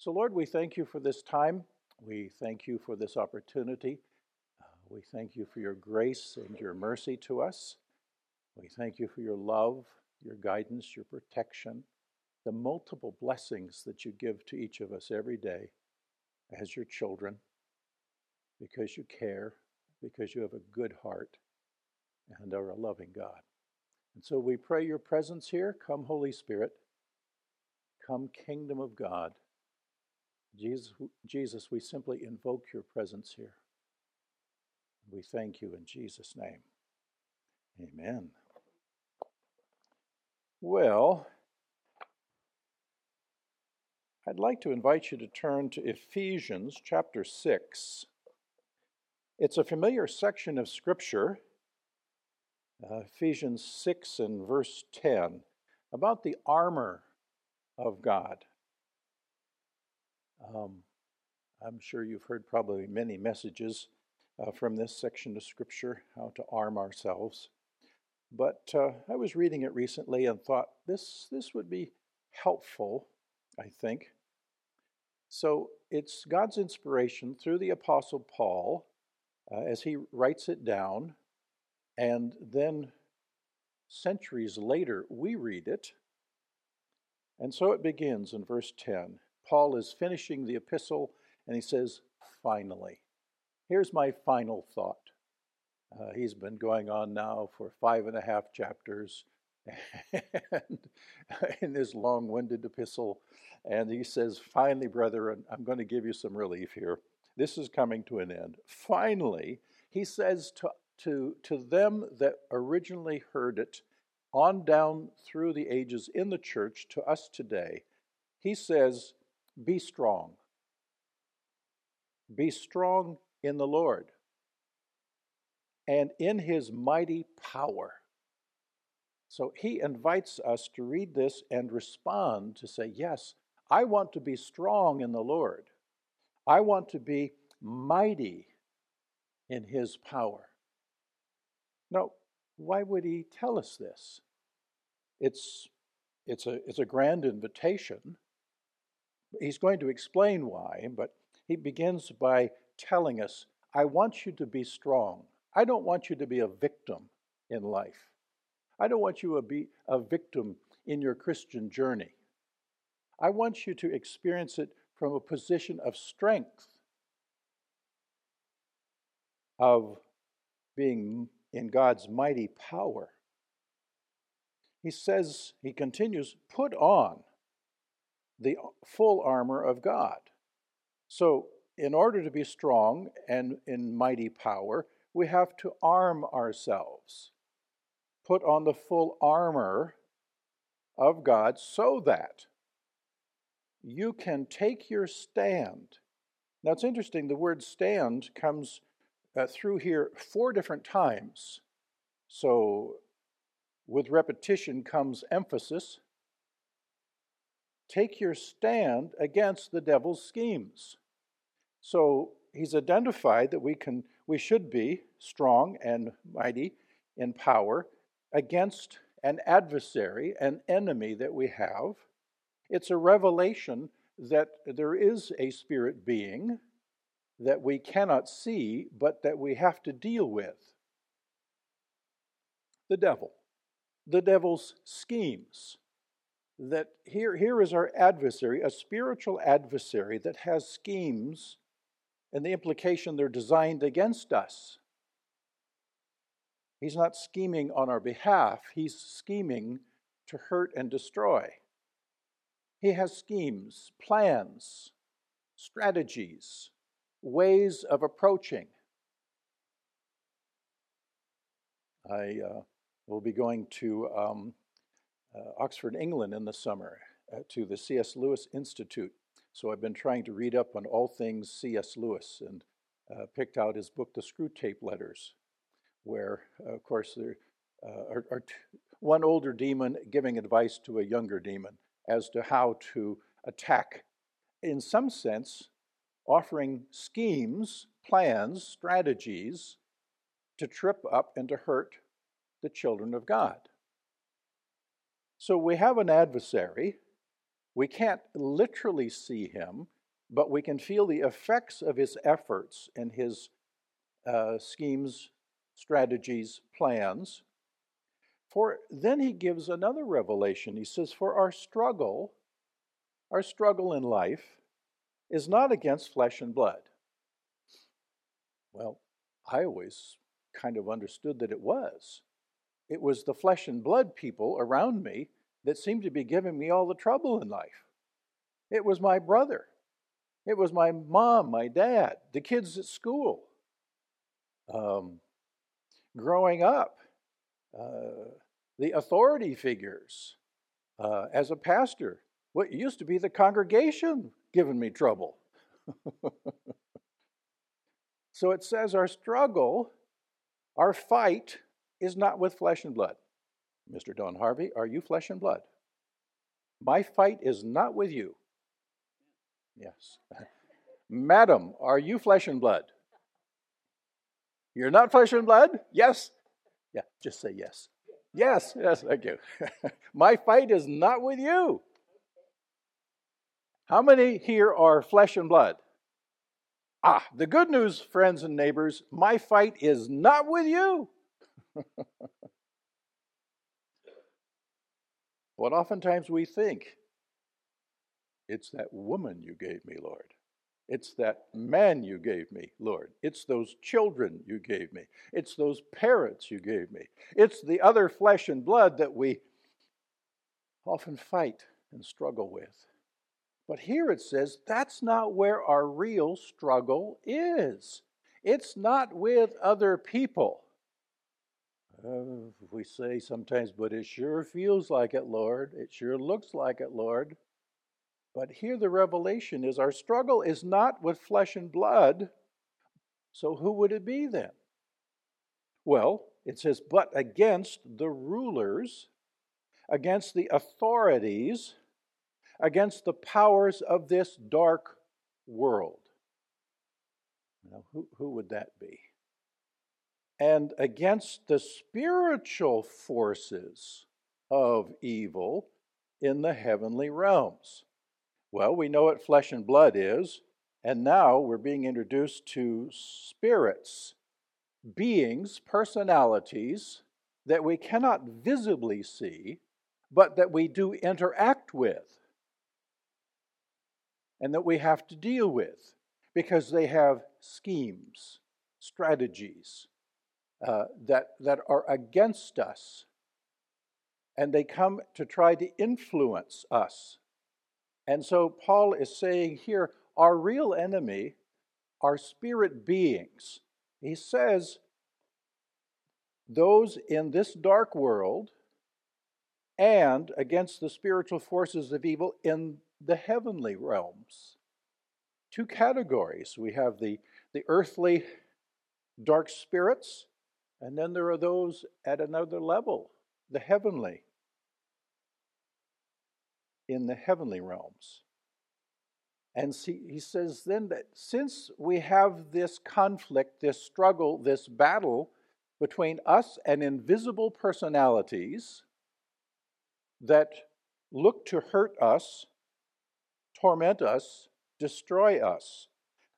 So, Lord, we thank you for this time. We thank you for this opportunity. Uh, we thank you for your grace and your mercy to us. We thank you for your love, your guidance, your protection, the multiple blessings that you give to each of us every day as your children because you care, because you have a good heart, and are a loving God. And so we pray your presence here. Come, Holy Spirit. Come, Kingdom of God. Jesus, Jesus, we simply invoke your presence here. We thank you in Jesus' name. Amen. Well, I'd like to invite you to turn to Ephesians chapter 6. It's a familiar section of Scripture, uh, Ephesians 6 and verse 10, about the armor of God. Um, I'm sure you've heard probably many messages uh, from this section of Scripture, how to arm ourselves. But uh, I was reading it recently and thought this, this would be helpful, I think. So it's God's inspiration through the Apostle Paul uh, as he writes it down, and then centuries later we read it. And so it begins in verse 10. Paul is finishing the epistle and he says, Finally. Here's my final thought. Uh, he's been going on now for five and a half chapters and in this long winded epistle. And he says, Finally, brethren, I'm going to give you some relief here. This is coming to an end. Finally, he says to, to, to them that originally heard it, on down through the ages in the church to us today, he says, be strong. Be strong in the Lord and in his mighty power. So he invites us to read this and respond to say, Yes, I want to be strong in the Lord. I want to be mighty in his power. Now, why would he tell us this? It's, it's, a, it's a grand invitation He's going to explain why, but he begins by telling us, I want you to be strong. I don't want you to be a victim in life. I don't want you to be a victim in your Christian journey. I want you to experience it from a position of strength, of being in God's mighty power. He says, he continues, put on the full armor of God. So, in order to be strong and in mighty power, we have to arm ourselves, put on the full armor of God so that you can take your stand. Now, it's interesting, the word stand comes uh, through here four different times. So, with repetition comes emphasis take your stand against the devil's schemes. So he's identified that we can we should be strong and mighty in power against an adversary, an enemy that we have. It's a revelation that there is a spirit being that we cannot see, but that we have to deal with. The devil, the devil's schemes that here, here is our adversary, a spiritual adversary that has schemes, and the implication they're designed against us. He's not scheming on our behalf, he's scheming to hurt and destroy. He has schemes, plans, strategies, ways of approaching. I uh, will be going to um, Oxford, England in the summer uh, to the C.S. Lewis Institute. So I've been trying to read up on all things C.S. Lewis and uh, picked out his book, The Screwtape Letters, where, of course, there are, are t- one older demon giving advice to a younger demon as to how to attack, in some sense, offering schemes, plans, strategies to trip up and to hurt the children of God. So we have an adversary. We can't literally see him, but we can feel the effects of his efforts and his uh, schemes, strategies, plans. For then he gives another revelation. He says, For our struggle, our struggle in life, is not against flesh and blood. Well, I always kind of understood that it was. It was the flesh and blood people around me that seemed to be giving me all the trouble in life. It was my brother. It was my mom, my dad, the kids at school. Um, growing up, uh, the authority figures. Uh, as a pastor, what used to be the congregation giving me trouble. so it says our struggle, our fight, is not with flesh and blood. Mr. Don Harvey, are you flesh and blood? My fight is not with you. Yes. Madam, are you flesh and blood? You're not flesh and blood? Yes? Yeah, just say yes. Yes, yes, thank you. My fight is not with you. How many here are flesh and blood? Ah, the good news, friends and neighbors, my fight is not with you. what oftentimes we think it's that woman you gave me, Lord. It's that man you gave me, Lord. It's those children you gave me. It's those parents you gave me. It's the other flesh and blood that we often fight and struggle with. But here it says that's not where our real struggle is. It's not with other people. Uh, we say sometimes, but it sure feels like it, Lord. It sure looks like it, Lord. But here the revelation is our struggle is not with flesh and blood. So who would it be then? Well, it says, but against the rulers, against the authorities, against the powers of this dark world. Now, who, who would that be? And against the spiritual forces of evil in the heavenly realms. Well, we know what flesh and blood is, and now we're being introduced to spirits, beings, personalities that we cannot visibly see, but that we do interact with and that we have to deal with because they have schemes, strategies uh, that, that are against us. And they come to try to influence us and so Paul is saying here our real enemy are spirit beings. He says, those in this dark world and against the spiritual forces of evil in the heavenly realms. Two categories. We have the, the earthly dark spirits, and then there are those at another level, the heavenly in the heavenly realms. And see, he says then that since we have this conflict, this struggle, this battle between us and invisible personalities that look to hurt us, torment us, destroy us.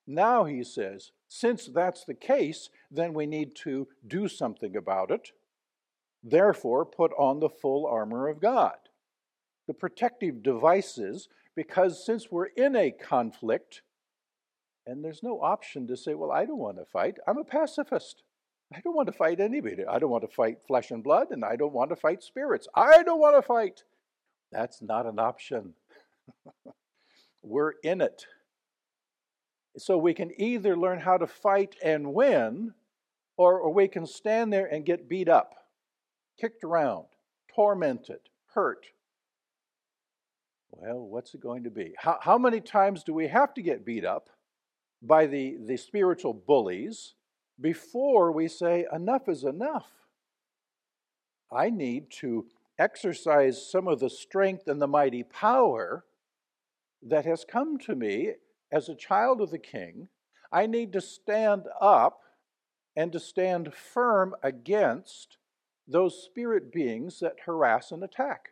Now, he says, since that's the case, then we need to do something about it. Therefore, put on the full armor of God the protective devices because since we're in a conflict, and there's no option to say, well, I don't want to fight, I'm a pacifist. I don't want to fight anybody. I don't want to fight flesh and blood, and I don't want to fight spirits. I don't want to fight. That's not an option. We're in it. So we can either learn how to fight and win, or, or we can stand there and get beat up, kicked around, tormented, hurt, well, what's it going to be? How, how many times do we have to get beat up by the, the spiritual bullies before we say, enough is enough? I need to exercise some of the strength and the mighty power that has come to me as a child of the king. I need to stand up and to stand firm against those spirit beings that harass and attack.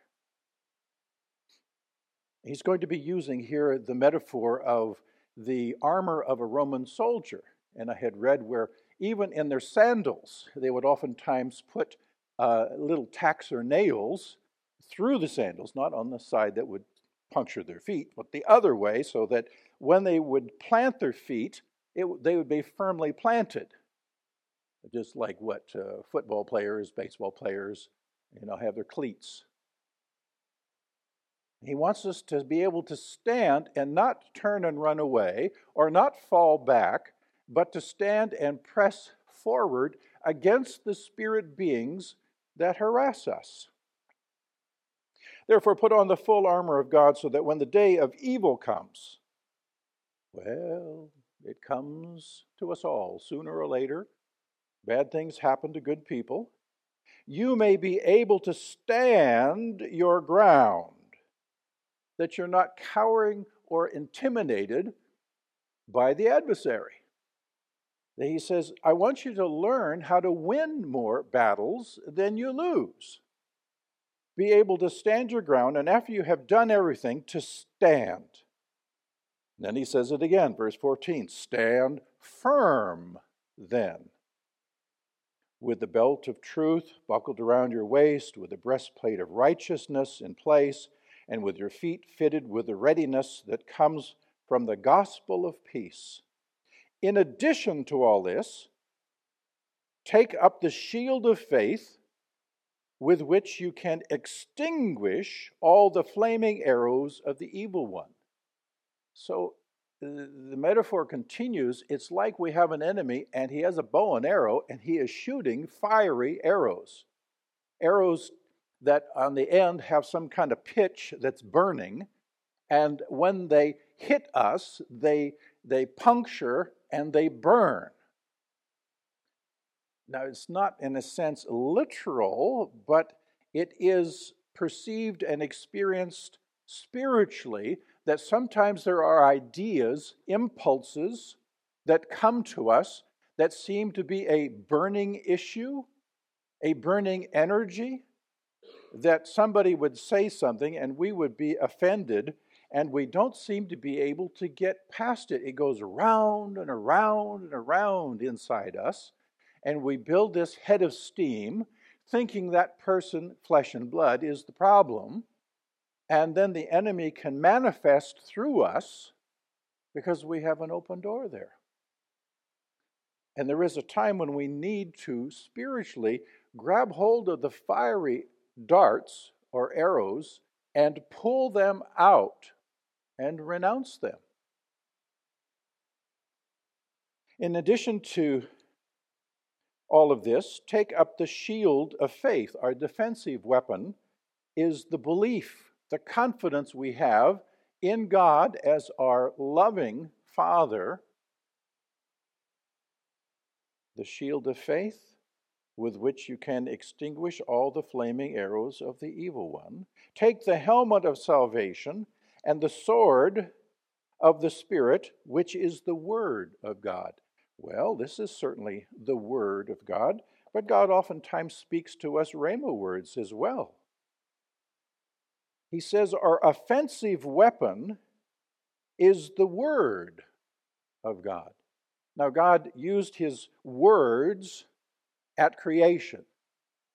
He's going to be using here the metaphor of the armor of a Roman soldier. And I had read where even in their sandals, they would oftentimes put uh, little tacks or nails through the sandals, not on the side that would puncture their feet, but the other way, so that when they would plant their feet, it, they would be firmly planted. Just like what uh, football players, baseball players, you know, have their cleats. He wants us to be able to stand and not turn and run away or not fall back, but to stand and press forward against the spirit beings that harass us. Therefore, put on the full armor of God so that when the day of evil comes, well, it comes to us all sooner or later. Bad things happen to good people. You may be able to stand your ground, that you're not cowering or intimidated by the adversary. He says, I want you to learn how to win more battles than you lose be able to stand your ground, and after you have done everything, to stand. And then he says it again, verse 14 stand firm then. With the belt of truth buckled around your waist, with the breastplate of righteousness in place, and with your feet fitted with the readiness that comes from the gospel of peace. In addition to all this, take up the shield of faith with which you can extinguish all the flaming arrows of the evil one. So uh, the metaphor continues it's like we have an enemy and he has a bow and arrow and he is shooting fiery arrows. Arrows that on the end have some kind of pitch that's burning. And when they hit us, they, they puncture and they burn. Now, it's not in a sense literal, but it is perceived and experienced spiritually that sometimes there are ideas, impulses that come to us that seem to be a burning issue, a burning energy, that somebody would say something and we would be offended and we don't seem to be able to get past it. It goes around and around and around inside us and we build this head of steam, thinking that person, flesh and blood, is the problem. And then the enemy can manifest through us because we have an open door there. And there is a time when we need to spiritually grab hold of the fiery darts or arrows and pull them out and renounce them. In addition to all of this, take up the shield of faith. Our defensive weapon is the belief, the confidence we have in God as our loving Father. The shield of faith with which you can extinguish all the flaming arrows of the evil one. Take the helmet of salvation and the sword of the Spirit, which is the Word of God. Well, this is certainly the Word of God, but God oftentimes speaks to us rhema words as well. He says our offensive weapon is the Word of God. Now, God used His words at creation.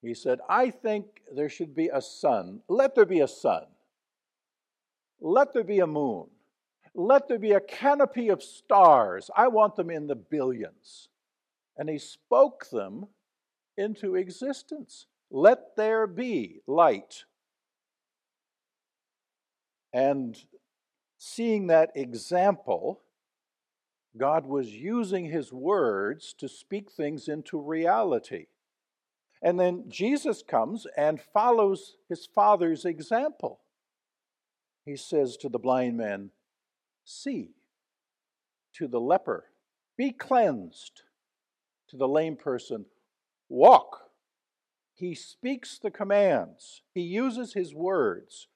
He said, I think there should be a sun. Let there be a sun. Let there be a moon. Let there be a canopy of stars. I want them in the billions. And he spoke them into existence. Let there be light. And seeing that example, God was using his words to speak things into reality. And then Jesus comes and follows his father's example. He says to the blind man, See. To the leper, be cleansed. To the lame person, walk. He speaks the commands, he uses his words.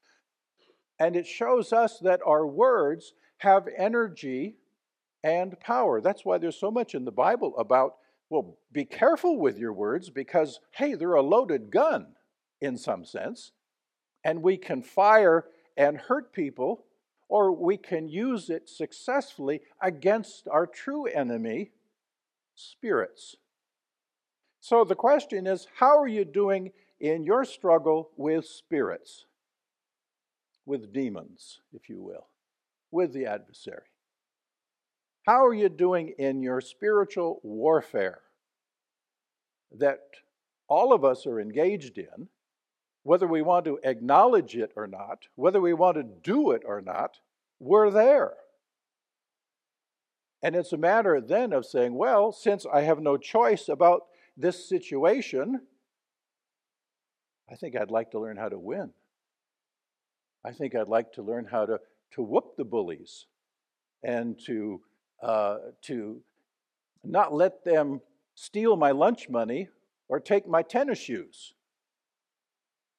And it shows us that our words have energy and power. That's why there's so much in the Bible about, well, be careful with your words because, hey, they're a loaded gun in some sense. And we can fire and hurt people, or we can use it successfully against our true enemy, spirits. So the question is how are you doing in your struggle with spirits? With demons, if you will, with the adversary. How are you doing in your spiritual warfare that all of us are engaged in, whether we want to acknowledge it or not, whether we want to do it or not, we're there. And it's a matter then of saying, well, since I have no choice about this situation, I think I'd like to learn how to win. I think I'd like to learn how to, to whoop the bullies and to, uh, to not let them steal my lunch money or take my tennis shoes.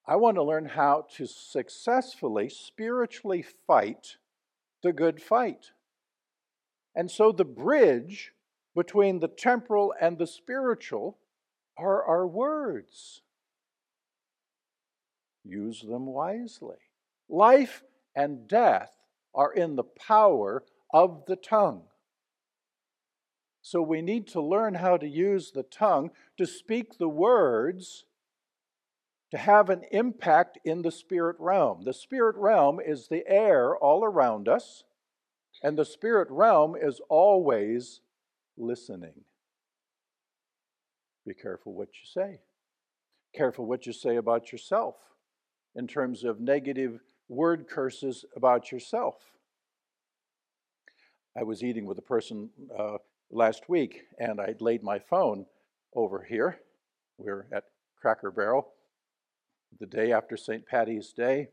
I want to learn how to successfully, spiritually fight the good fight. And so the bridge between the temporal and the spiritual are our words. Use them wisely. Life and death are in the power of the tongue. So we need to learn how to use the tongue to speak the words to have an impact in the spirit realm. The spirit realm is the air all around us, and the spirit realm is always listening. Be careful what you say. Careful what you say about yourself in terms of negative word curses about yourself. I was eating with a person uh, last week, and I'd laid my phone over here. We are at Cracker Barrel the day after St. Patty's Day,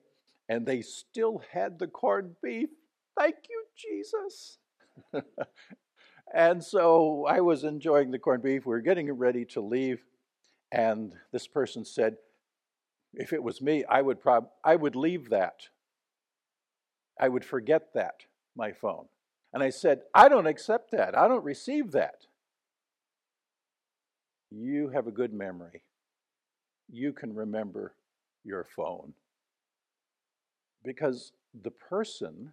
and they still had the corned beef. Thank you, Jesus. and so I was enjoying the corned beef. We were getting ready to leave, and this person said, if it was me, I would prob- I would leave that. I would forget that, my phone. And I said, I don't accept that. I don't receive that. You have a good memory. You can remember your phone. Because the person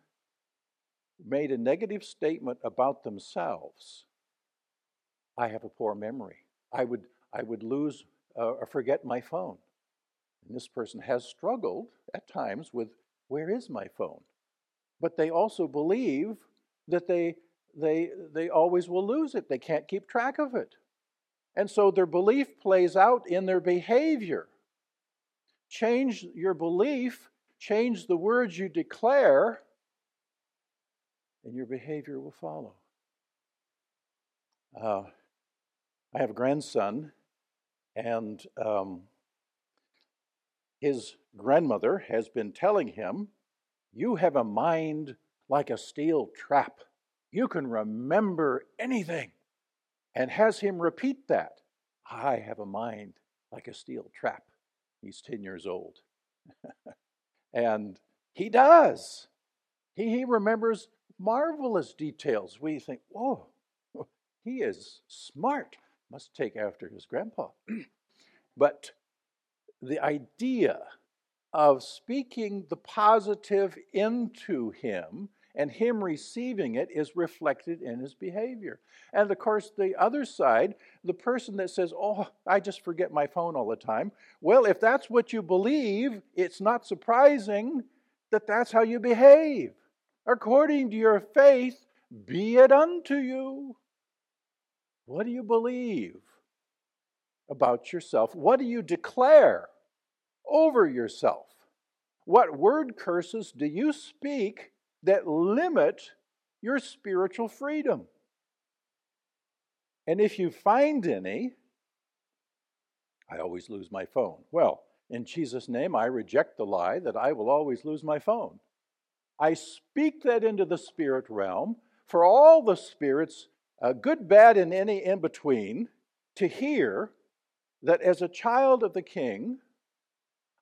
made a negative statement about themselves. I have a poor memory. I would, I would lose uh, or forget my phone. And this person has struggled at times with where is my phone? But they also believe that they, they, they always will lose it. They can't keep track of it. And so their belief plays out in their behavior. Change your belief, change the words you declare, and your behavior will follow. Uh, I have a grandson, and um, his grandmother has been telling him, You have a mind like a steel trap. You can remember anything. And has him repeat that. I have a mind like a steel trap. He's 10 years old. and he does. He, he remembers marvelous details. We think, whoa, he is smart. Must take after his grandpa. but the idea of speaking the positive into him and him receiving it is reflected in his behavior. And of course, the other side, the person that says, Oh, I just forget my phone all the time. Well, if that's what you believe, it's not surprising that that's how you behave. According to your faith, be it unto you. What do you believe about yourself? What do you declare over yourself? What word curses do you speak that limit your spiritual freedom. And if you find any, I always lose my phone. Well, in Jesus' name, I reject the lie that I will always lose my phone. I speak that into the spirit realm for all the spirits, uh, good, bad, and any in between, to hear that as a child of the King,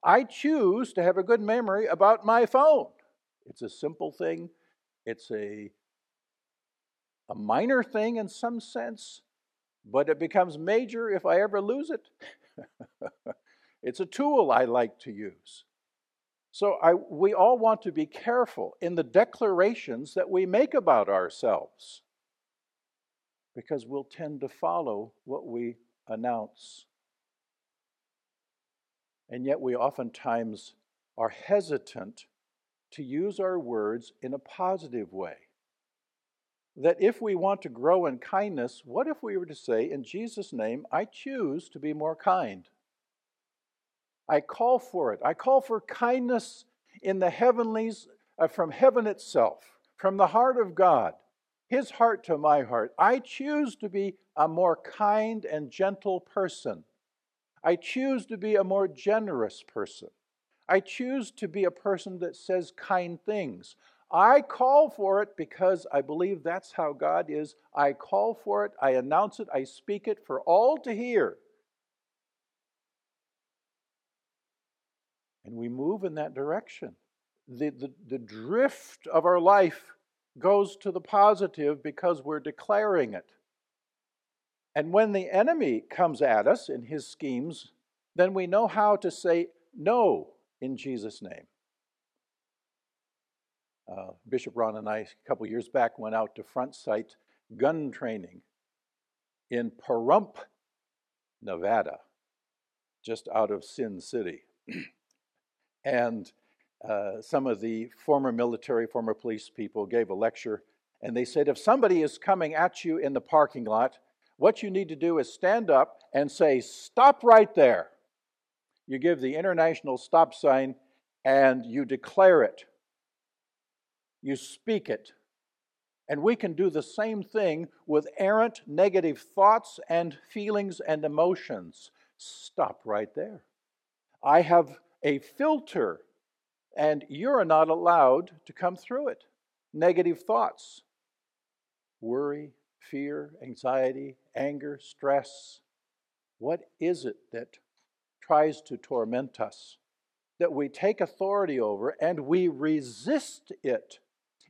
I choose to have a good memory about my phone. It's a simple thing. It's a, a minor thing in some sense, but it becomes major if I ever lose it. it's a tool I like to use. So I, we all want to be careful in the declarations that we make about ourselves because we'll tend to follow what we announce. And yet we oftentimes are hesitant to use our words in a positive way. That if we want to grow in kindness, what if we were to say, In Jesus' name, I choose to be more kind? I call for it. I call for kindness in the heavenlies uh, from heaven itself, from the heart of God, His heart to my heart. I choose to be a more kind and gentle person. I choose to be a more generous person. I choose to be a person that says kind things. I call for it because I believe that's how God is. I call for it, I announce it, I speak it for all to hear. And we move in that direction. The, the, the drift of our life goes to the positive because we're declaring it. And when the enemy comes at us in his schemes, then we know how to say no in Jesus' name. Uh, Bishop Ron and I, a couple years back, went out to front sight gun training in Pahrump, Nevada, just out of Sin City. and uh, some of the former military, former police people gave a lecture, and they said if somebody is coming at you in the parking lot, what you need to do is stand up and say, Stop right there. You give the international stop sign and you declare it, you speak it. And we can do the same thing with errant negative thoughts and feelings and emotions. Stop right there. I have a filter, and you're not allowed to come through it. Negative thoughts, worry, fear, anxiety, anger, stress. What is it that tries to torment us? That we take authority over and we resist it.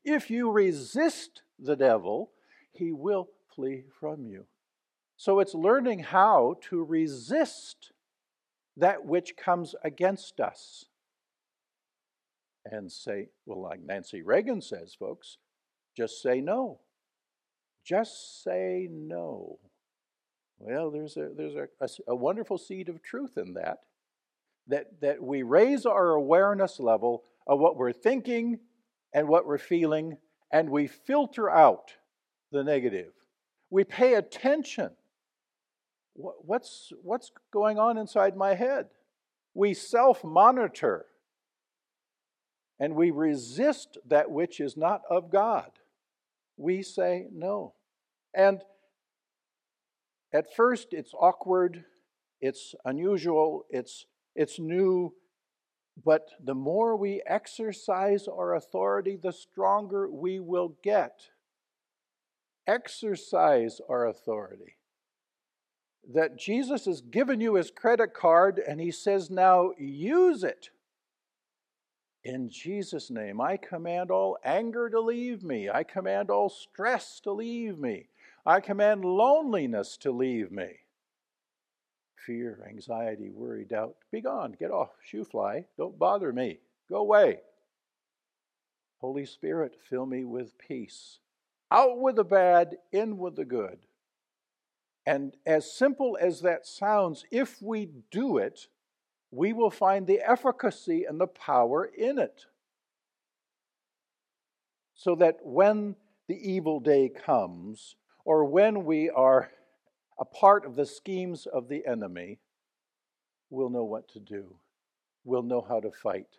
If you resist the devil, he will flee from you. So it's learning how to resist that which comes against us. And say, well, like Nancy Reagan says, folks, just say no. Just say no. Well, there's a, there's a, a, a wonderful seed of truth in that. That, that we raise our awareness level of what we're thinking and what we're feeling, and we filter out the negative. We pay attention what's, what's going on inside my head? We self monitor and we resist that which is not of God. We say no. And at first, it's awkward, it's unusual, it's, it's new, but the more we exercise our authority, the stronger we will get. Exercise our authority that Jesus has given you his credit card and he says, now use it. In Jesus' name, I command all anger to leave me. I command all stress to leave me. I command loneliness to leave me. Fear, anxiety, worry, doubt, be gone. Get off. Shoo fly. Don't bother me. Go away. Holy Spirit, fill me with peace. Out with the bad, in with the good. And as simple as that sounds, if we do it, we will find the efficacy and the power in it. So that when the evil day comes, or when we are a part of the schemes of the enemy, we'll know what to do. We'll know how to fight.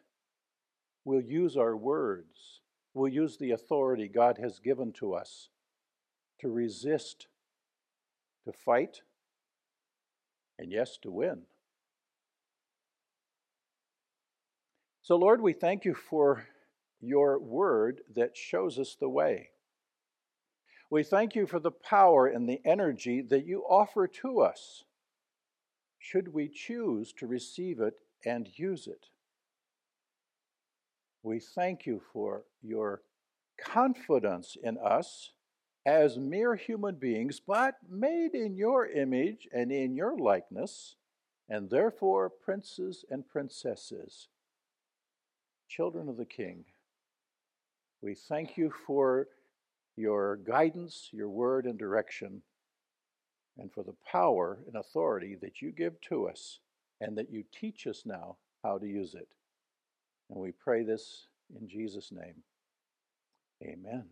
We'll use our words. We'll use the authority God has given to us to resist to fight, and yes, to win. So, Lord, we thank you for your word that shows us the way. We thank you for the power and the energy that you offer to us, should we choose to receive it and use it. We thank you for your confidence in us as mere human beings, but made in your image and in your likeness, and therefore princes and princesses. children of the King. We thank you for your guidance, your word, and direction, and for the power and authority that you give to us and that you teach us now how to use it. And we pray this in Jesus' name. Amen.